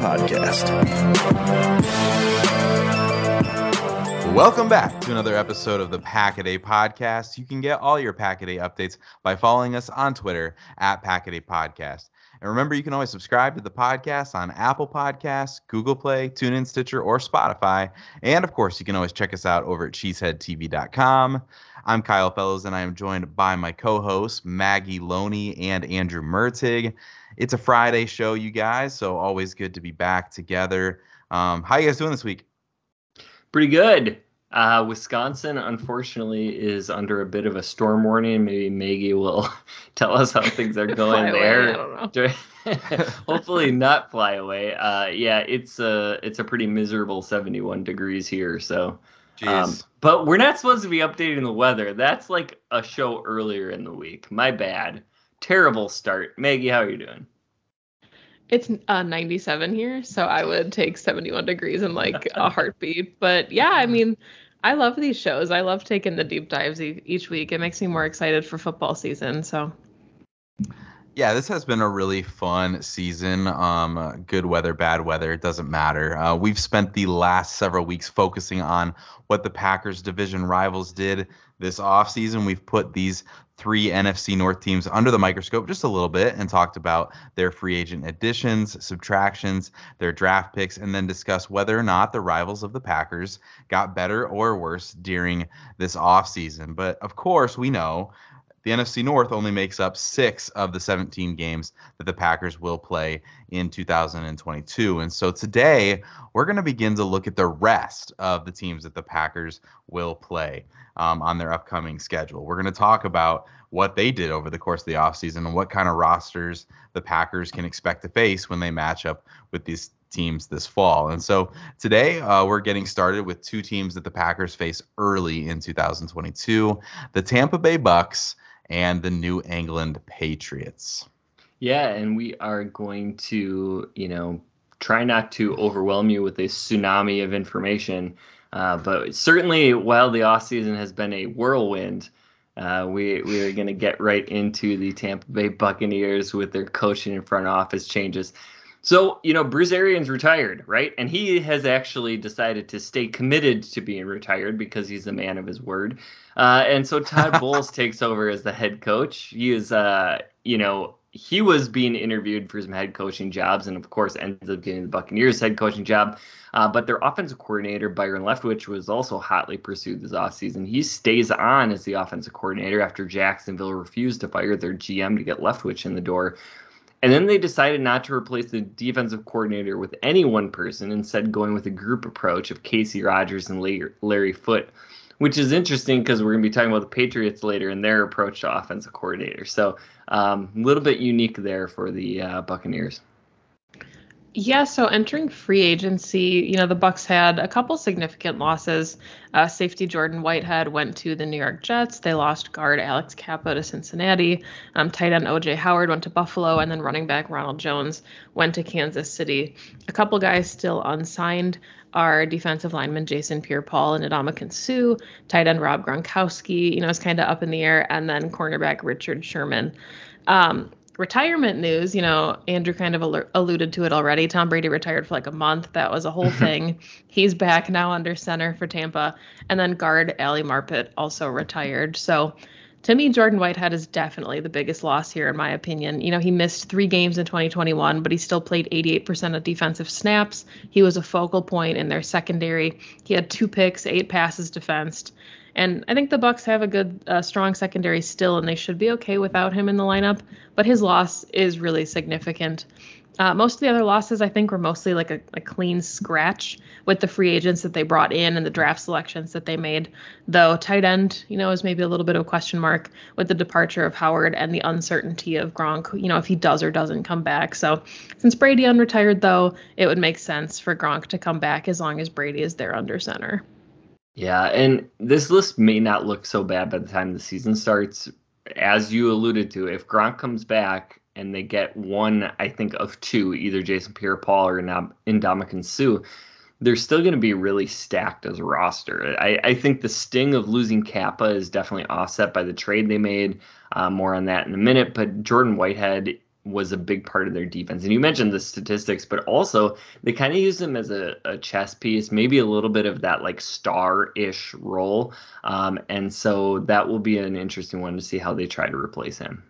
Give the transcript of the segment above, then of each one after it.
Podcast. Welcome back to another episode of the Pack a Podcast. You can get all your Pack a updates by following us on Twitter at Pack a Podcast. And remember, you can always subscribe to the podcast on Apple Podcasts, Google Play, TuneIn, Stitcher, or Spotify. And of course, you can always check us out over at cheeseheadtv.com. I'm Kyle Fellows, and I am joined by my co-hosts Maggie Loney and Andrew Mertig. It's a Friday show, you guys, so always good to be back together. Um, how you guys doing this week? Pretty good. Uh, Wisconsin, unfortunately, is under a bit of a storm warning. Maybe Maggie will tell us how things are going there. Hopefully, not fly away. Uh, yeah, it's a it's a pretty miserable 71 degrees here. So, um, but we're not supposed to be updating the weather. That's like a show earlier in the week. My bad. Terrible start. Maggie, how are you doing? It's uh, 97 here, so I would take 71 degrees in like a heartbeat. But yeah, I mean, I love these shows. I love taking the deep dives e- each week. It makes me more excited for football season. So yeah, this has been a really fun season. Um, good weather, bad weather, it doesn't matter. Uh, we've spent the last several weeks focusing on what the Packers division rivals did this offseason. We've put these three NFC North teams under the microscope just a little bit and talked about their free agent additions, subtractions, their draft picks, and then discuss whether or not the rivals of the Packers got better or worse during this offseason. But of course, we know the NFC North only makes up six of the 17 games that the Packers will play in 2022. And so today, we're going to begin to look at the rest of the teams that the Packers will play um, on their upcoming schedule. We're going to talk about what they did over the course of the offseason and what kind of rosters the Packers can expect to face when they match up with these teams this fall. And so today uh, we're getting started with two teams that the Packers face early in 2022 the Tampa Bay Bucks and the New England Patriots. Yeah, and we are going to, you know, try not to overwhelm you with a tsunami of information. Uh, but certainly, while the offseason has been a whirlwind, uh, we we are going to get right into the Tampa Bay Buccaneers with their coaching and front office changes. So, you know, Bruce Arians retired, right? And he has actually decided to stay committed to being retired because he's a man of his word. Uh, and so Todd Bowles takes over as the head coach. He is, uh, you know, he was being interviewed for some head coaching jobs and, of course, ends up getting the Buccaneers head coaching job. Uh, but their offensive coordinator, Byron Leftwich, was also hotly pursued this offseason. He stays on as the offensive coordinator after Jacksonville refused to fire their GM to get Leftwich in the door. And then they decided not to replace the defensive coordinator with any one person, instead going with a group approach of Kacy Rodgers and Larry Foote, which is interesting because we're going to be talking about the Patriots later and their approach to offensive coordinator. So um, a little bit unique there for the uh, Buccaneers. Yeah, so entering free agency, you know, the Bucks had a couple significant losses. Uh, safety Jordan Whitehead went to the New York Jets. They lost guard Alex Cappa to Cincinnati. Um, tight end OJ Howard went to Buffalo, and then running back Ronald Jones went to Kansas City. A couple guys still unsigned are defensive lineman Jason Pierre-Paul and Ndamukong Suh, tight end Rob Gronkowski, you know, is kind of up in the air, and then cornerback Richard Sherman. Um, retirement news, you know, Andrew kind of al- alluded to it already. Tom Brady retired for like a month. That was a whole thing. He's back now under center for Tampa. And then guard Ali Marpet also retired. So to me, Jordan Whitehead is definitely the biggest loss here, in my opinion. You know, he missed three games in 2021, but he still played 88% of defensive snaps. He was a focal point in their secondary. He had two picks, eight passes defensed. And I think the Bucks have a good, uh, strong secondary still, and they should be okay without him in the lineup. But his loss is really significant. Uh, most of the other losses, I think, were mostly like a, a, clean scratch with the free agents that they brought in and the draft selections that they made. Though tight end, you know, is maybe a little bit of a question mark with the departure of Howard and the uncertainty of Gronk, you know, if he does or doesn't come back. So since Brady unretired, though, it would make sense for Gronk to come back as long as Brady is there under center. Yeah, and this list may not look so bad by the time the season starts. As you alluded to, if Gronk comes back and they get one, I think, of two, either Jason Pierre Paul or Ndamukong Suh, they're still going to be really stacked as a roster. I, I, think the sting of losing Cappa is definitely offset by the trade they made. Uh, more on that in a minute. But Jordan Whitehead was a big part of their defense. And you mentioned the statistics, but also they kind of use him as a, a, chess piece, maybe a little bit of that like star ish role. Um, and so that will be an interesting one to see how they try to replace him.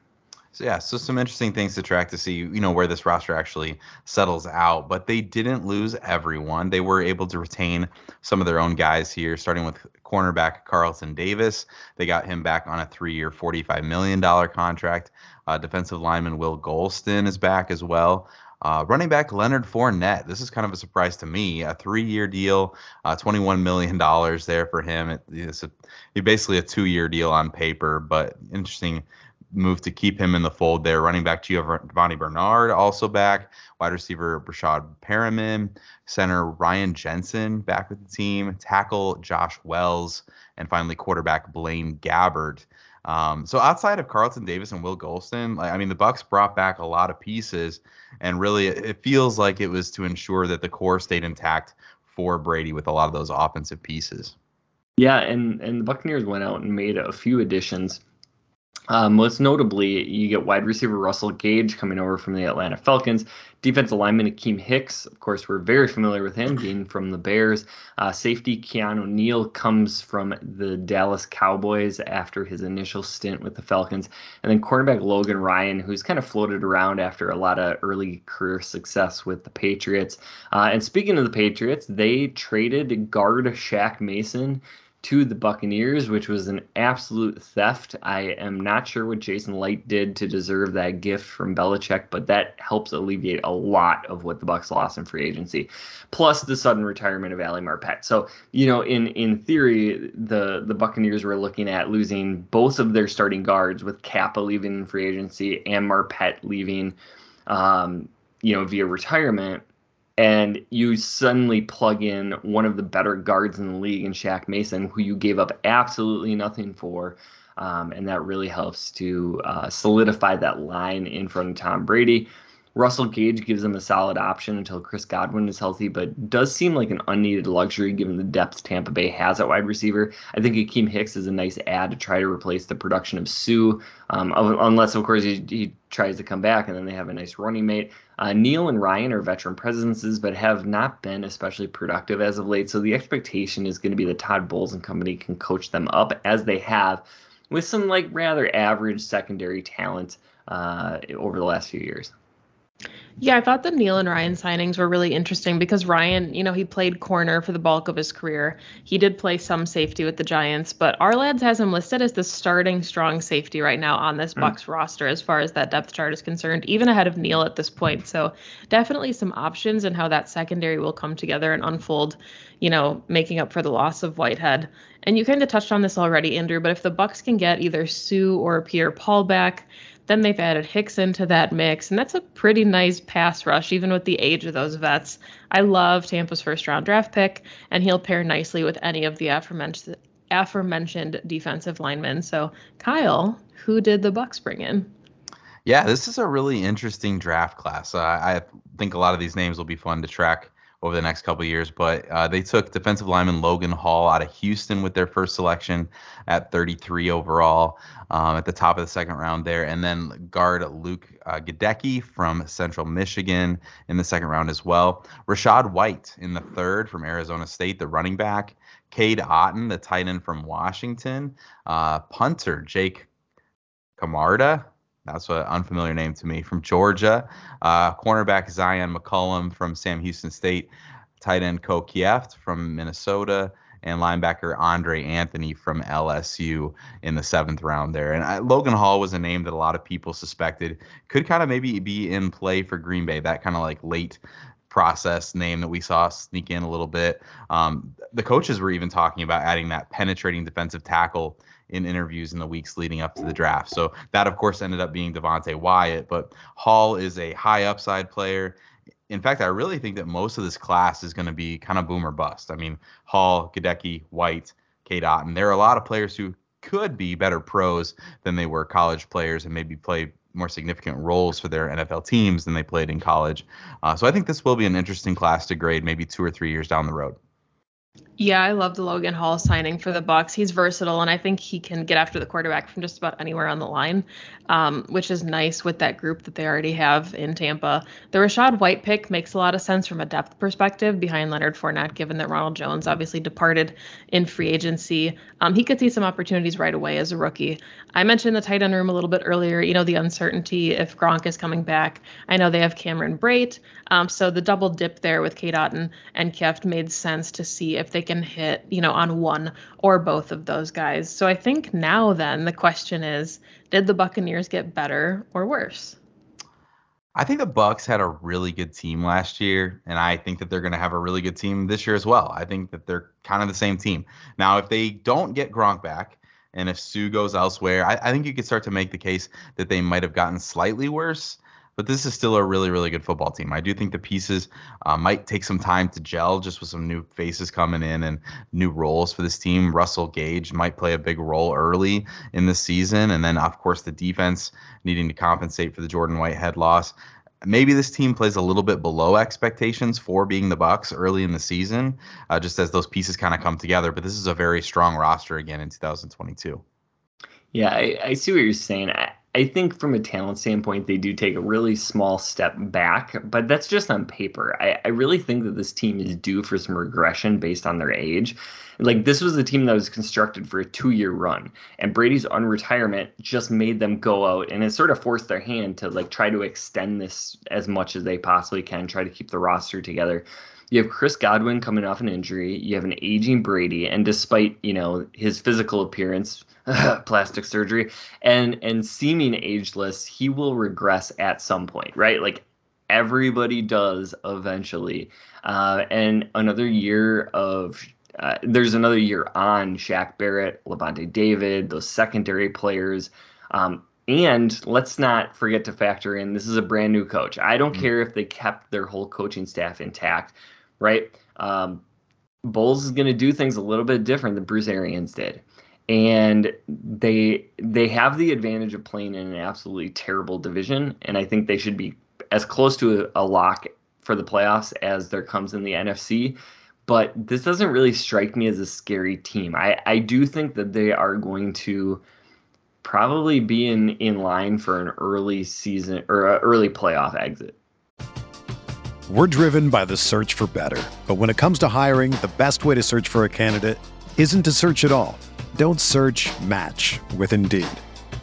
So yeah, so some interesting things to track to see, you know, where this roster actually settles out. But they didn't lose everyone. They were able to retain some of their own guys here, starting with cornerback Carlton Davis. They got him back on a three-year, $45 million contract. Uh, defensive lineman Will Gholston is back as well. Uh, running back Leonard Fournette. This is kind of a surprise to me. A three-year deal, uh, $21 million there for him. It, it's a, basically a two-year deal on paper, but interesting move to keep him in the fold there. Running back Giovani Bernard also back. Wide receiver Breshad Perriman. Center Ryan Jensen back with the team. Tackle Josh Wells. And finally, quarterback Blaine Gabbert. Um, so outside of Carlton Davis and Will Gholston, like, I mean, the Bucks brought back a lot of pieces, and really, it feels like it was to ensure that the core stayed intact for Brady with a lot of those offensive pieces. Yeah, and and the Buccaneers went out and made a few additions. Uh, most notably, you get wide receiver Russell Gage coming over from the Atlanta Falcons. Defensive lineman Akiem Hicks, of course, we're very familiar with him being from the Bears. Uh, safety Keanu Neal comes from the Dallas Cowboys after his initial stint with the Falcons. And then cornerback Logan Ryan, who's kind of floated around after a lot of early career success with the Patriots. Uh, and speaking of the Patriots, they traded guard Shaq Mason to the Buccaneers, which was an absolute theft. I am not sure what Jason Licht did to deserve that gift from Belichick, but that helps alleviate a lot of what the Bucks lost in free agency. Plus the sudden retirement of Ali Marpet. So, you know, in in theory, the the Buccaneers were looking at losing both of their starting guards with Cappa leaving in free agency and Marpet leaving um, you know, via retirement and you suddenly plug in one of the better guards in the league in Shaq Mason, who you gave up absolutely nothing for. Um, and that really helps to uh, solidify that line in front of Tom Brady. Russell Gage gives them a solid option until Chris Godwin is healthy, but does seem like an unneeded luxury given the depth Tampa Bay has at wide receiver. I think Akiem Hicks is a nice add to try to replace the production of Suh, um, unless, of course, he, he, tries to come back and then they have a nice running mate. Uh, Neal and Ryan are veteran presences, but have not been especially productive as of late. So the expectation is going to be that Todd Bowles and company can coach them up as they have with some like rather average secondary talent uh, over the last few years. Yeah, I thought the Neal and Ryan signings were really interesting because Ryan, you know, he played corner for the bulk of his career. He did play some safety with the Giants, but Ourlads has him listed as the starting strong safety right now on this mm. Bucks roster as far as that depth chart is concerned, even ahead of Neal at this point. So definitely some options and how that secondary will come together and unfold, you know, making up for the loss of Whitehead. And you kind of touched on this already, Andrew, but if the Bucks can get either Suh or Pierre Paul back, then they've added Hicks into that mix, and that's a pretty nice pass rush, even with the age of those vets. I love Tampa's first round draft pick, and he'll pair nicely with any of the aforementioned aforementioned defensive linemen. So, Kyle, who did the Bucks bring in? Yeah, this is a really interesting draft class. Uh, I think a lot of these names will be fun to track over the next couple years. But uh, they took defensive lineman Logan Hall out of Houston with their first selection at 33 overall um, at the top of the second round there. And then guard Luke uh, Goedeke from Central Michigan in the second round as well. Rachaad White in the third from Arizona State, the running back. Cade Otton, the tight end from Washington. Uh, punter Jake Camarda, that's an unfamiliar name to me. From Georgia, uh, cornerback Zyon McCollum from Sam Houston State, tight end Ko Kieft from Minnesota, and linebacker Andre Anthony from LSU in the seventh round there. And I, Logan Hall was a name that a lot of people suspected could kind of maybe be in play for Green Bay. That kind of like late process name that we saw sneak in a little bit. Um, the coaches were even talking about adding that penetrating defensive tackle in interviews in the weeks leading up to the draft. So that, of course, ended up being Devonte Wyatt. But Hall is a high upside player. In fact, I really think that most of this class is going to be kind of boomer bust. I mean, Hall, Goedeke, White, Cade Otton. There are a lot of players who could be better pros than they were college players and maybe play more significant roles for their NFL teams than they played in college. Uh, so I think this will be an interesting class to grade maybe two or three years down the road. Yeah, I love the Logan Hall signing for the Bucks. He's versatile, and I think he can get after the quarterback from just about anywhere on the line, um, which is nice with that group that they already have in Tampa. The Rachaad White pick makes a lot of sense from a depth perspective behind Leonard Fournette, given that Ronald Jones obviously departed in free agency. Um, he could see some opportunities right away as a rookie. I mentioned the tight end room a little bit earlier. You know, the uncertainty if Gronk is coming back. I know they have Cameron Brate, um, so the double dip there with Cade Otton and Kieft made sense to see if they can hit, you know, on one or both of those guys. So I think now then the question is, did the Buccaneers get better or worse? I think the Bucks had a really good team last year, and I think that they're going to have a really good team this year as well. I think that they're kind of the same team. Now, if they don't get Gronk back, and if Suh goes elsewhere, I, I think you could start to make the case that they might have gotten slightly worse but this is still a really, really good football team. I do think the pieces uh, might take some time to gel just with some new faces coming in and new roles for this team. Russell Gage might play a big role early in the season. And then, of course, the defense needing to compensate for the Jordan Whitehead loss. Maybe this team plays a little bit below expectations for being the bucks early in the season, uh, just as those pieces kind of come together. But this is a very strong roster again in 2022. Yeah, I, I see what you're saying. I, I think from a talent standpoint, they do take a really small step back, but that's just on paper. I, I really think that this team is due for some regression based on their age. Like, this was a team that was constructed for a two year run, and Brady's unretirement just made them go out and it sort of forced their hand to like try to extend this as much as they possibly can, try to keep the roster together. You have Chris Godwin coming off an injury. You have an aging Brady, and despite you know his physical appearance, plastic surgery, and and seeming ageless, he will regress at some point, right? Like everybody does eventually. Uh, and another year of uh, there's another year on Shaq Barrett, Lavonte David, those secondary players. Um, and let's not forget to factor in this is a brand new coach. I don't mm-hmm. care if they kept their whole coaching staff intact, right? Um, Bowles is going to do things a little bit different than Bruce Arians did and they they have the advantage of playing in an absolutely terrible division and i think they should be as close to a, a, lock for the playoffs as there comes in the nfc but this doesn't really strike me as a scary team. I i do think that they are going to probably be in in line for an early season or early playoff exit. We're driven by the search for better. But when it comes to hiring the best way to search for a candidate isn't to search at all. Don't search match with Indeed.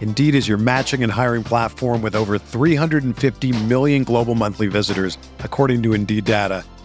Indeed is your matching and hiring platform with over 350 million global monthly visitors, according to Indeed data,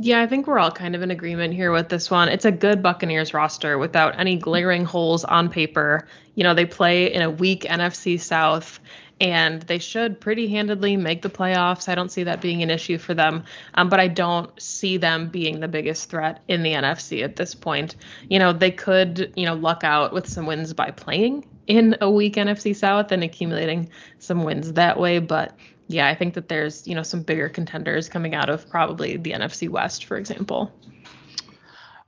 Yeah, I think we're all kind of in agreement here with this one. It's a good Buccaneers roster without any glaring holes on paper. You know, they play in a weak NFC South and they should pretty handedly make the playoffs. I don't see that being an issue for them, um, but I don't see them being the biggest threat in the NFC at this point. You know, they could, you know, luck out with some wins by playing in a weak NFC South and accumulating some wins that way, but yeah, I think that there's, you know, some bigger contenders coming out of probably the NFC West, for example.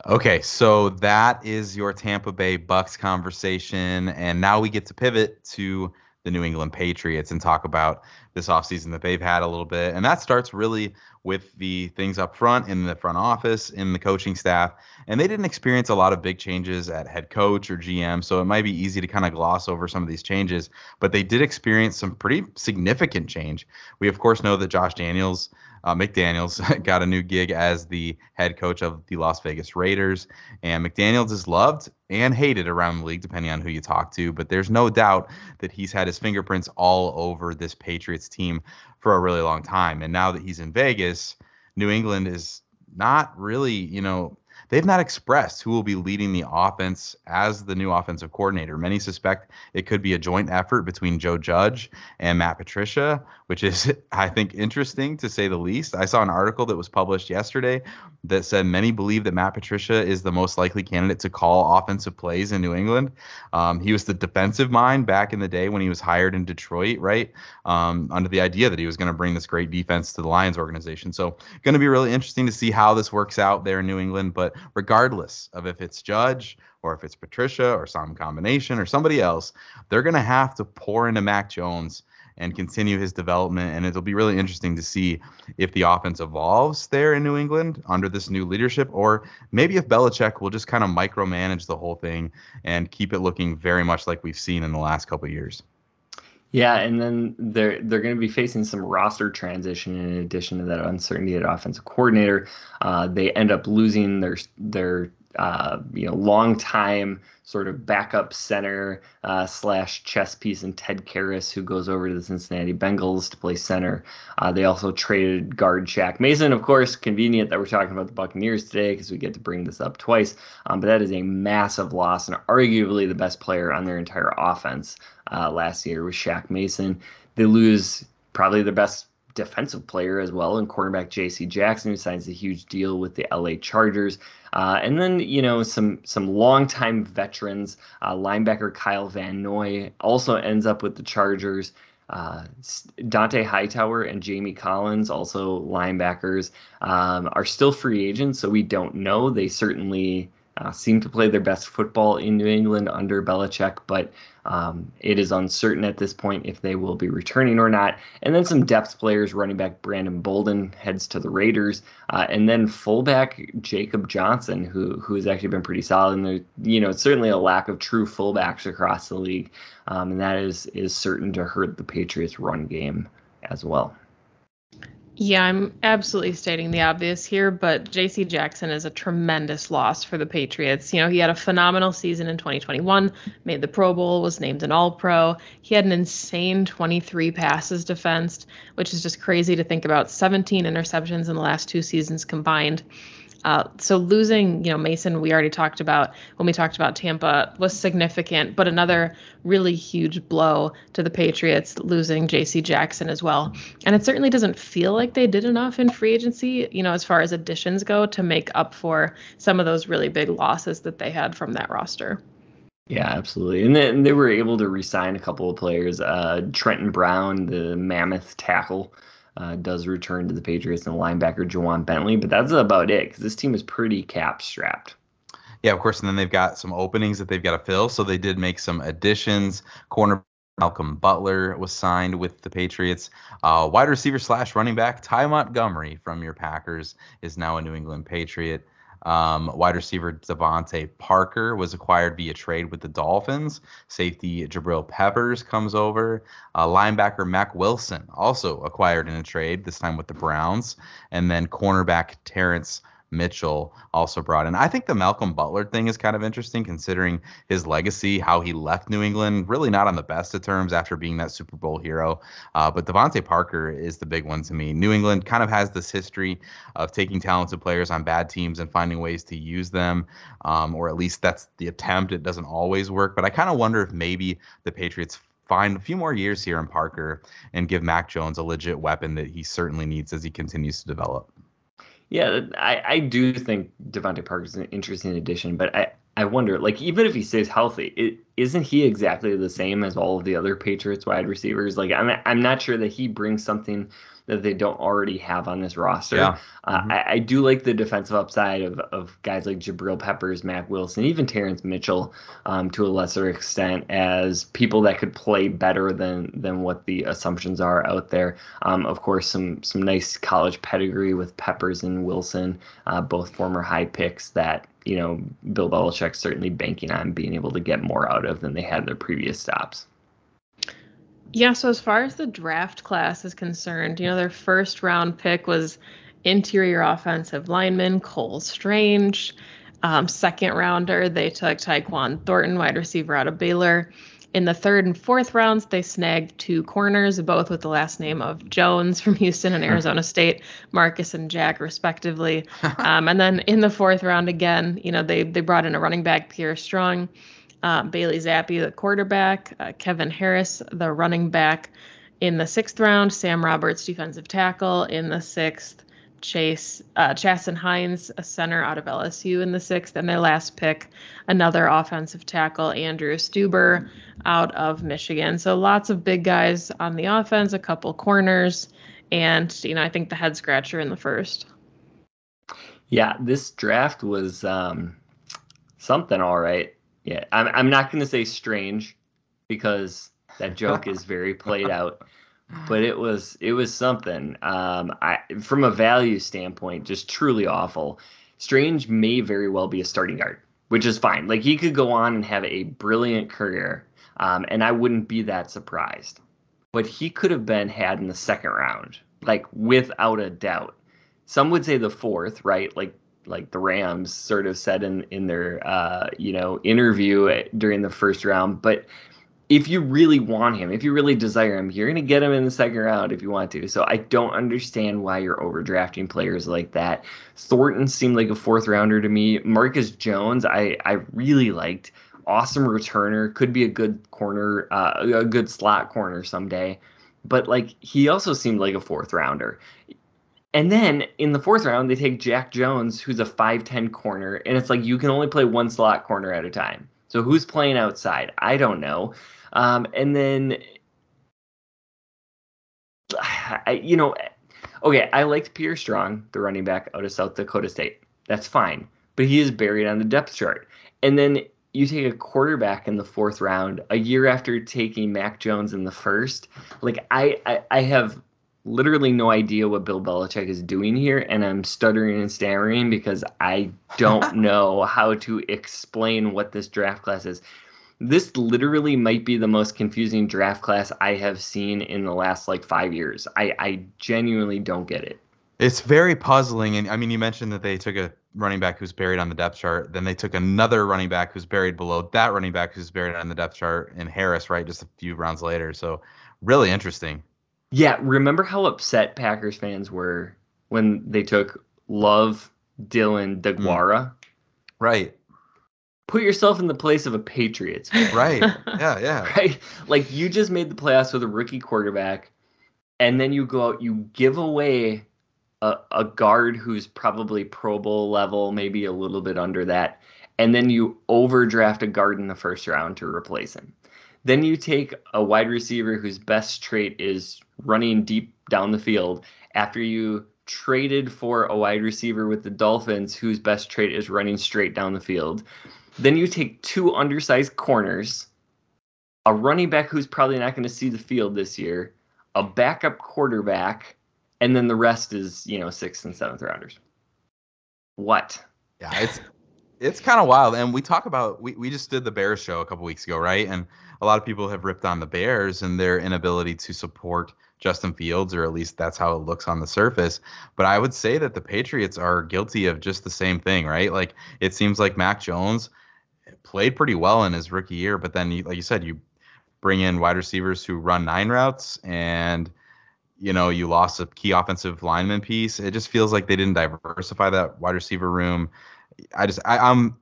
Okay, so that is your Tampa Bay Bucks conversation. And now we get to pivot to the New England Patriots and talk about this offseason that they've had a little bit. And that starts really with the things up front in the front office, in the coaching staff. And they didn't experience a lot of big changes at head coach or GM. So it might be easy to kind of gloss over some of these changes, but they did experience some pretty significant change. We, of course, know that Josh Daniels uh, McDaniels got a new gig as the head coach of the Las Vegas Raiders. And McDaniels is loved and hated around the league, depending on who you talk to. But there's no doubt that he's had his fingerprints all over this Patriots team for a really long time. And now that he's in Vegas, New England is not really, you know, they've not expressed who will be leading the offense as the new offensive coordinator. Many suspect it could be a joint effort between Joe Judge and Matt Patricia, which is, I think, interesting to say the least. I saw an article that was published yesterday that said many believe that Matt Patricia is the most likely candidate to call offensive plays in New England. Um, he was the defensive mind back in the day when he was hired in Detroit, right? Um, under the idea that he was going to bring this great defense to the Lions organization. So, going to be really interesting to see how this works out there in New England. But regardless of if it's Judge or if it's Patricia or some combination or somebody else, they're going to have to pour into Mac Jones and continue his development. And it'll be really interesting to see if the offense evolves there in New England under this new leadership, or maybe if Belichick will just kind of micromanage the whole thing and keep it looking very much like we've seen in the last couple years. Yeah, and then they're they're going to be facing some roster transition in addition to that uncertainty at offensive coordinator. Uh, they end up losing their their uh, you know long time sort of backup center uh, slash chess piece and Ted Karras, who goes over to the Cincinnati Bengals to play center. Uh, they also traded guard Shaq Mason, of course. Convenient that we're talking about the Buccaneers today because we get to bring this up twice. Um, but that is a massive loss and arguably the best player on their entire offense uh, last year was Shaq Mason. They lose probably the best defensive player as well, and cornerback J.C. Jackson, who signs a huge deal with the L.A. Chargers, uh, and then you know some some longtime veterans, uh, linebacker Kyle Van Noy also ends up with the Chargers. Uh, Dont'a Hightower and Jamie Collins, also linebackers, um, are still free agents, so we don't know. They certainly uh, seem to play their best football in New England under Belichick, but um, it is uncertain at this point if they will be returning or not. And then some depth players, running back Brandon Bolden heads to the Raiders, uh, and then fullback Jacob Johnson, who who has actually been pretty solid. And there, you know, it's certainly a lack of true fullbacks across the league, um, and that is is certain to hurt the Patriots' run game as well. Yeah, I'm absolutely stating the obvious here, but JC Jackson is a tremendous loss for the Patriots. You know, he had a phenomenal season in 2021, made the Pro Bowl, was named an All Pro. He had an insane 23 passes defensed, which is just crazy to think about. 17 interceptions in the last two seasons combined. Uh, so losing, you know, Mason, we already talked about when we talked about Tampa was significant, but another really huge blow to the Patriots losing J.C. Jackson as well. And it certainly doesn't feel like they did enough in free agency, you know, as far as additions go, to make up for some of those really big losses that they had from that roster. Yeah, absolutely. And then they were able to re-sign a couple of players. Uh, Trenton Brown, the mammoth tackle, uh, does return to the Patriots, and linebacker Ja'Whaun Bentley. But that's about it because this team is pretty cap strapped. Yeah, of course. And then they've got some openings that they've got to fill. So they did make some additions. Corner Malcolm Butler was signed with the Patriots. Uh, wide receiver slash running back Ty Montgomery from your Packers is now a New England Patriot. Um, wide receiver DeVante Parker was acquired via trade with the Dolphins. Safety Jabril Peppers comes over. Uh, linebacker Mack Wilson also acquired in a trade, this time with the Browns. And then cornerback Terrence Mitchell also brought in. I think the Malcolm Butler thing is kind of interesting considering his legacy, how he left New England, really not on the best of terms after being that Super Bowl hero. Uh, but DeVante Parker is the big one to me. New England kind of has this history of taking talented players on bad teams and finding ways to use them, um, or at least that's the attempt. It doesn't always work, but I kind of wonder if maybe the Patriots find a few more years here in Parker and give Mac Jones a legit weapon that he certainly needs as he continues to develop. Yeah, I, I do think DeVante Parker is an interesting addition, but I, I wonder, like, even if he stays healthy, it, isn't he exactly the same as all of the other Patriots wide receivers? Like, I'm, I'm not sure that he brings something that they don't already have on this roster. Yeah. Uh, mm-hmm. I, I, do like the defensive upside of, of guys like Jabril Peppers, Mack Wilson, even Terrence Mitchell um, to a lesser extent as people that could play better than than what the assumptions are out there. Um, of course, some some nice college pedigree with Peppers and Wilson, uh, both former high picks that you know Bill Belichick certainly banking on being able to get more out of than they had their previous stops. Yeah, so as far as the draft class is concerned, you know, their first round pick was interior offensive lineman Cole Strange. Um, second rounder, they took Tyquan Thornton, wide receiver out of Baylor. In the third and fourth rounds, they snagged two corners, both with the last name of Jones from Houston and Arizona State, Marcus and Jack, respectively. Um, and then in the fourth round again, you know, they they brought in a running back, Pierre Strong uh, Bailey Zappe, the quarterback, uh, Kevin Harris, the running back in the sixth round, Sam Roberts, defensive tackle in the sixth, Chase uh, Chasen Hines, a center out of LSU in the sixth, and their last pick, another offensive tackle, Andrew Stueber out of Michigan. So lots of big guys on the offense, a couple corners, and you know I think the head scratcher in the first. Yeah, this draft was um, something all right. Yeah, I'm I'm not going to say strange because that joke is very played out, but it was it was something. Um, I from a value standpoint, just truly awful. Strange may very well be a starting guard, which is fine. Like he could go on and have a brilliant career, um, and I wouldn't be that surprised. But he could have been had in the second round, like without a doubt. Some would say the fourth, right? Like like the Rams sort of said in in their uh, you know interview during the first round. But if you really want him, if you really desire him, you're gonna get him in the second round if you want to. So I don't understand why you're overdrafting players like that. Thornton seemed like a fourth rounder to me. Marcus Jones, I I really liked. Awesome returner, could be a good corner, uh, a good slot corner someday. But like he also seemed like a fourth rounder. And then in the fourth round, they take Jack Jones, who's a 5'10 corner, and it's like you can only play one slot corner at a time. So who's playing outside? I don't know. Um, and then, I, you know, okay, I liked Pierre Strong, the running back out of South Dakota State. That's fine. But he is buried on the depth chart. And then you take a quarterback in the fourth round a year after taking Mac Jones in the first. Like I, I, I have literally no idea what Bill Belichick is doing here, and I'm stuttering and stammering because I don't know how to explain what this draft class is. This literally might be the most confusing draft class I have seen in the last like five years. I, I genuinely don't get it. It's very puzzling. And I mean, you mentioned that they took a running back who's buried on the depth chart. Then they took another running back who's buried below that running back who's buried on the depth chart in Harris, right? Just a few rounds later. So really interesting. Yeah, remember how upset Packers fans were when they took Love, Dillon DeGuara. Mm. Right. Put yourself in the place of a Patriots. Right. yeah, yeah. right? Like you just made the playoffs with a rookie quarterback, and then you go out, you give away a, a guard who's probably Pro Bowl level, maybe a little bit under that, and then you overdraft a guard in the first round to replace him. Then you take a wide receiver whose best trait is running deep down the field after you traded for a wide receiver with the Dolphins whose best trait is running straight down the field. Then you take two undersized corners, a running back who's probably not going to see the field this year, a backup quarterback, and then the rest is, you know, sixth and seventh rounders. What? Yeah, it's it's kind of wild. And we talk about we, we just did the Bears show a couple weeks ago, right? And a lot of people have ripped on the Bears and their inability to support Justin Fields, or at least that's how it looks on the surface. But I would say that the Patriots are guilty of just the same thing, right? Like it seems like Mac Jones played pretty well in his rookie year, but then, like you said, you bring in wide receivers who run nine routes and you know you lost a key offensive lineman piece it just feels like they didn't diversify that wide receiver room i just I, i'm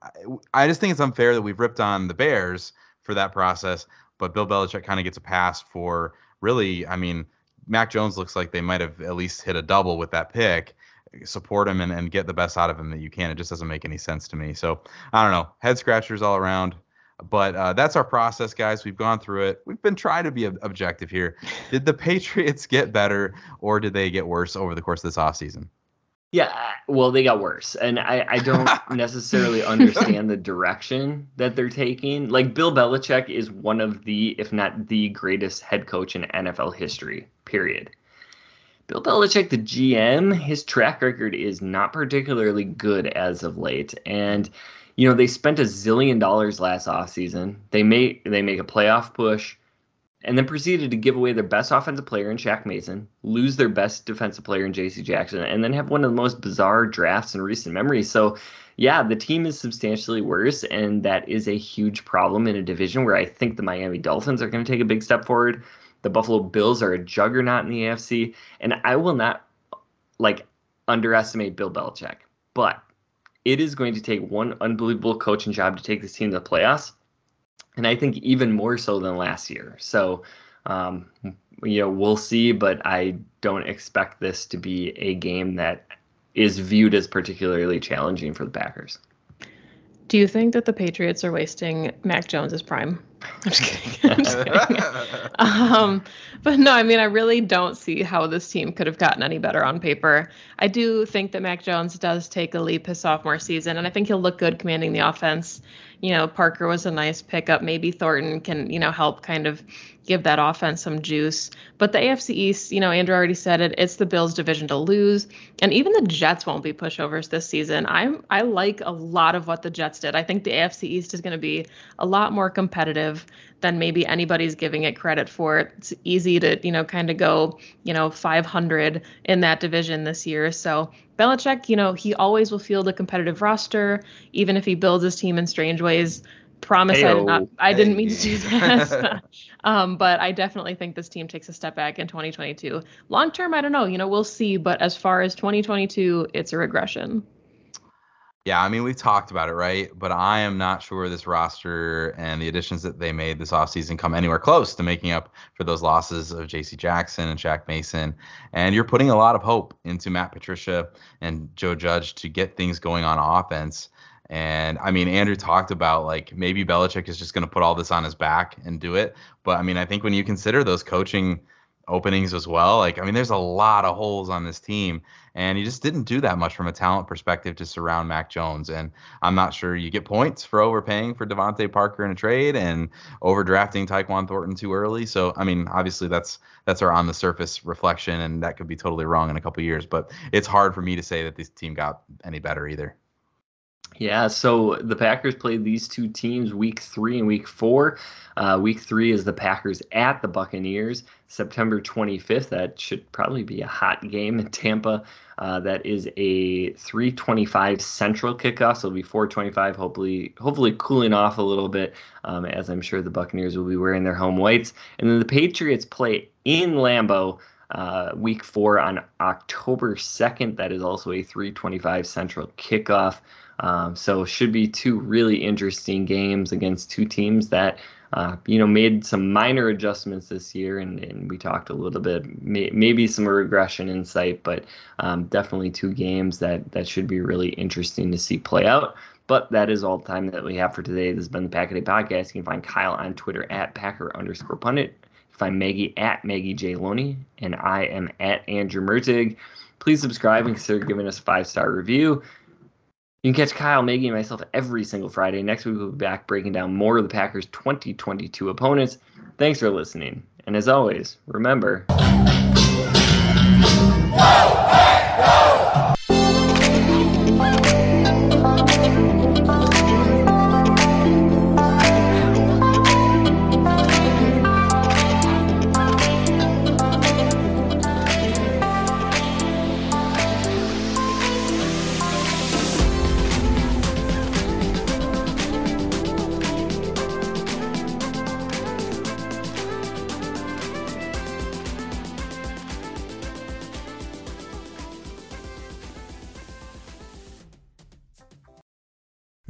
i just think it's unfair that we've ripped on the bears for that process but bill belichick kind of gets a pass for really i mean mac jones looks like they might have at least hit a double with that pick support him and, and get the best out of him that you can it just doesn't make any sense to me so i don't know head scratchers all around but uh, that's our process, guys. We've gone through it. We've been trying to be objective here. Did the Patriots get better or did they get worse over the course of this offseason? Yeah, well, they got worse. And I, I don't necessarily understand the direction that they're taking. Like, Bill Belichick is one of the, if not the greatest head coach in NFL history, period. Bill Belichick, the GM, his track record is not particularly good as of late. And you know, they spent a zillion dollars last offseason. They make they make a playoff push and then proceeded to give away their best offensive player in Shaq Mason, lose their best defensive player in JC Jackson, and then have one of the most bizarre drafts in recent memory. So, yeah, the team is substantially worse, and that is a huge problem in a division where I think the Miami Dolphins are going to take a big step forward. The Buffalo Bills are a juggernaut in the AFC, and I will not like underestimate Bill Belichick, but it is going to take one unbelievable coaching job to take this team to the playoffs, and I think even more so than last year. So, um, you know, we'll see, but I don't expect this to be a game that is viewed as particularly challenging for the Packers. Do you think that the Patriots are wasting Mac Jones's prime? I'm just kidding. I'm just kidding. um, but no, I mean, I really don't see how this team could have gotten any better on paper. I do think that Mac Jones does take a leap his sophomore season, and I think he'll look good commanding the offense you know, Parker was a nice pickup. Maybe Thornton can, you know, help kind of give that offense some juice. But the AFC East, you know, Andrew already said it, it's the Bills division to lose. And even the Jets won't be pushovers this season. I'm I like a lot of what the Jets did. I think the AFC East is going to be a lot more competitive than maybe anybody's giving it credit for. It's easy to, you know, kind of go, you know, 500 in that division this year. So Belichick, you know, he always will field a competitive roster, even if he builds his team in strange ways. Promise I did not. I didn't mean to do that. um, but I definitely think this team takes a step back in 2022. Long term, I don't know. You know, we'll see. But as far as 2022, it's a regression. Yeah, I mean, we've talked about it, right? But I am not sure this roster and the additions that they made this offseason come anywhere close to making up for those losses of J.C. Jackson and Shaq Mason. And you're putting a lot of hope into Matt Patricia and Joe Judge to get things going on offense. And I mean, Andrew talked about like maybe Belichick is just going to put all this on his back and do it. But I mean, I think when you consider those coaching openings as well. Like, I mean, there's a lot of holes on this team, and he just didn't do that much from a talent perspective to surround Mac Jones. And I'm not sure you get points for overpaying for DeVante Parker in a trade and overdrafting Tyquan Thornton too early. So, I mean, obviously that's that's our on the surface reflection, and that could be totally wrong in a couple years. But it's hard for me to say that this team got any better either. Yeah, so the Packers played these two teams week three and week four. Uh, week three is the Packers at the Buccaneers, September 25th. That should probably be a hot game in Tampa. Uh, that is a 3:25 Central kickoff, so it'll be 4:25. Hopefully, hopefully cooling off a little bit, um, as I'm sure the Buccaneers will be wearing their home whites. And then the Patriots play in Lambeau uh, week four on October 2nd. That is also a 325 Central kickoff. Um, so should be two really interesting games against two teams that uh, you know made some minor adjustments this year, and, and we talked a little bit may, maybe some regression in sight, but um, definitely two games that that should be really interesting to see play out. But that is all the time that we have for today. This has been the Pack a Day Podcast. You can find Kyle on Twitter at Packer underscore pundit. Find Maggie at Maggie J. Loney, and I am at Andrew Mertig. Please subscribe and consider giving us a five star review. You can catch Kyle, Maggie, and myself every single Friday. Next week, we'll be back breaking down more of the Packers' 2022 opponents. Thanks for listening. And as always, remember.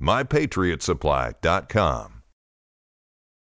mypatriotsupply.com.